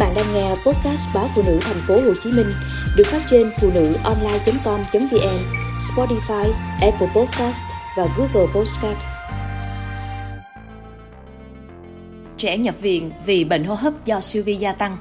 bạn đang nghe podcast báo phụ nữ thành phố Hồ Chí Minh được phát trên phụ nữ online.com.vn, Spotify, Apple Podcast và Google Podcast. Trẻ nhập viện vì bệnh hô hấp do siêu vi gia tăng.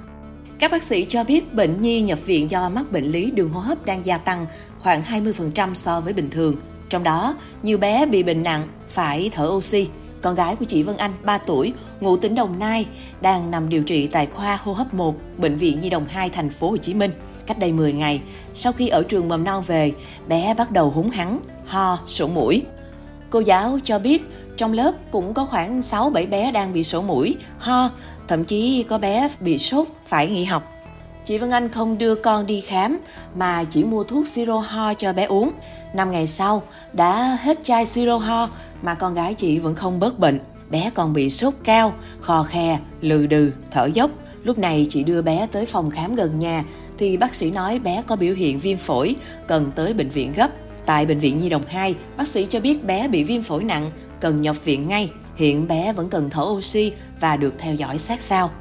Các bác sĩ cho biết bệnh nhi nhập viện do mắc bệnh lý đường hô hấp đang gia tăng khoảng 20% so với bình thường. Trong đó, nhiều bé bị bệnh nặng phải thở oxy, con gái của chị Vân Anh, 3 tuổi, ngụ tỉnh Đồng Nai, đang nằm điều trị tại khoa hô hấp 1, Bệnh viện Nhi đồng 2, thành phố Hồ Chí Minh. Cách đây 10 ngày, sau khi ở trường mầm non về, bé bắt đầu húng hắng, ho, sổ mũi. Cô giáo cho biết trong lớp cũng có khoảng 6-7 bé đang bị sổ mũi, ho, thậm chí có bé bị sốt phải nghỉ học. Chị Vân Anh không đưa con đi khám mà chỉ mua thuốc siro ho cho bé uống. Năm ngày sau, đã hết chai siro ho mà con gái chị vẫn không bớt bệnh. Bé còn bị sốt cao, khò khè, lừ đừ, thở dốc. Lúc này chị đưa bé tới phòng khám gần nhà thì bác sĩ nói bé có biểu hiện viêm phổi, cần tới bệnh viện gấp. Tại bệnh viện Nhi đồng 2, bác sĩ cho biết bé bị viêm phổi nặng, cần nhập viện ngay. Hiện bé vẫn cần thở oxy và được theo dõi sát sao.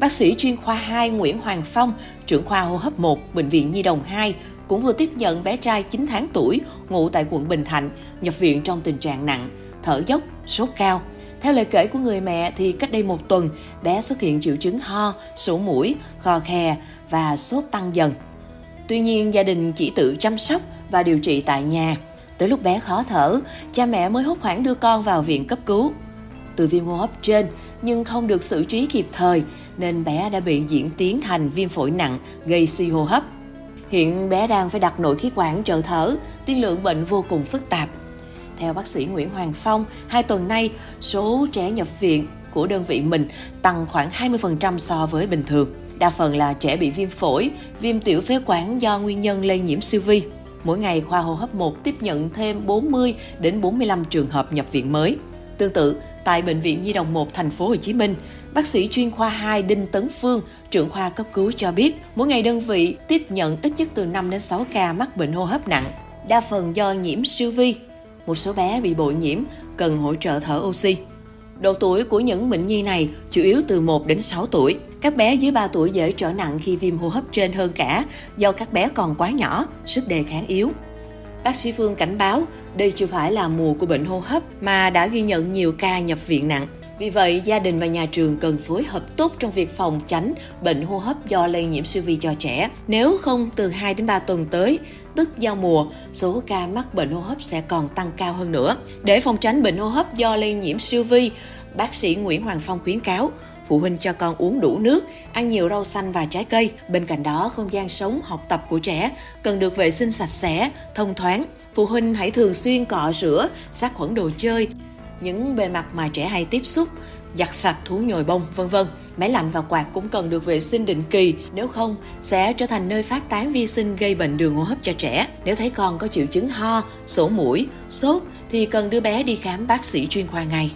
Bác sĩ chuyên khoa 2 Nguyễn Hoàng Phong, trưởng khoa hô hấp 1, Bệnh viện Nhi đồng 2, cũng vừa tiếp nhận bé trai 9 tháng tuổi, ngụ tại quận Bình Thạnh, nhập viện trong tình trạng nặng, thở dốc, sốt cao. Theo lời kể của người mẹ thì cách đây một tuần, bé xuất hiện triệu chứng ho, sổ mũi, khò khè và sốt tăng dần. Tuy nhiên, gia đình chỉ tự chăm sóc và điều trị tại nhà. Tới lúc bé khó thở, cha mẹ mới hốt hoảng đưa con vào viện cấp cứu. Từ viêm hô hấp trên nhưng không được xử trí kịp thời nên bé đã bị diễn tiến thành viêm phổi nặng gây suy hô hấp. Hiện bé đang phải đặt nội khí quản trợ thở, tiên lượng bệnh vô cùng phức tạp. Theo bác sĩ Nguyễn Hoàng Phong, hai tuần nay, số trẻ nhập viện của đơn vị mình tăng khoảng 20% so với bình thường. Đa phần là trẻ bị viêm phổi, viêm tiểu phế quản do nguyên nhân lây nhiễm siêu vi. Mỗi ngày khoa hô hấp 1 tiếp nhận thêm 40 đến 45 trường hợp nhập viện mới. Tương tự, tại bệnh viện Nhi đồng 1 thành phố Hồ Chí Minh, bác sĩ chuyên khoa 2 Đinh Tấn Phương, trưởng khoa cấp cứu cho biết, mỗi ngày đơn vị tiếp nhận ít nhất từ 5 đến 6 ca mắc bệnh hô hấp nặng, đa phần do nhiễm siêu vi. Một số bé bị bội nhiễm cần hỗ trợ thở oxy. Độ tuổi của những bệnh nhi này chủ yếu từ 1 đến 6 tuổi. Các bé dưới 3 tuổi dễ trở nặng khi viêm hô hấp trên hơn cả do các bé còn quá nhỏ, sức đề kháng yếu. Bác sĩ Phương cảnh báo đây chưa phải là mùa của bệnh hô hấp mà đã ghi nhận nhiều ca nhập viện nặng. Vì vậy, gia đình và nhà trường cần phối hợp tốt trong việc phòng tránh bệnh hô hấp do lây nhiễm siêu vi cho trẻ. Nếu không, từ 2 đến 3 tuần tới, tức giao mùa, số ca mắc bệnh hô hấp sẽ còn tăng cao hơn nữa. Để phòng tránh bệnh hô hấp do lây nhiễm siêu vi, bác sĩ Nguyễn Hoàng Phong khuyến cáo phụ huynh cho con uống đủ nước, ăn nhiều rau xanh và trái cây. Bên cạnh đó, không gian sống, học tập của trẻ cần được vệ sinh sạch sẽ, thông thoáng. Phụ huynh hãy thường xuyên cọ rửa, sát khuẩn đồ chơi, những bề mặt mà trẻ hay tiếp xúc, giặt sạch thú nhồi bông, vân vân. Máy lạnh và quạt cũng cần được vệ sinh định kỳ, nếu không sẽ trở thành nơi phát tán vi sinh gây bệnh đường hô hấp cho trẻ. Nếu thấy con có triệu chứng ho, sổ mũi, sốt thì cần đưa bé đi khám bác sĩ chuyên khoa ngay.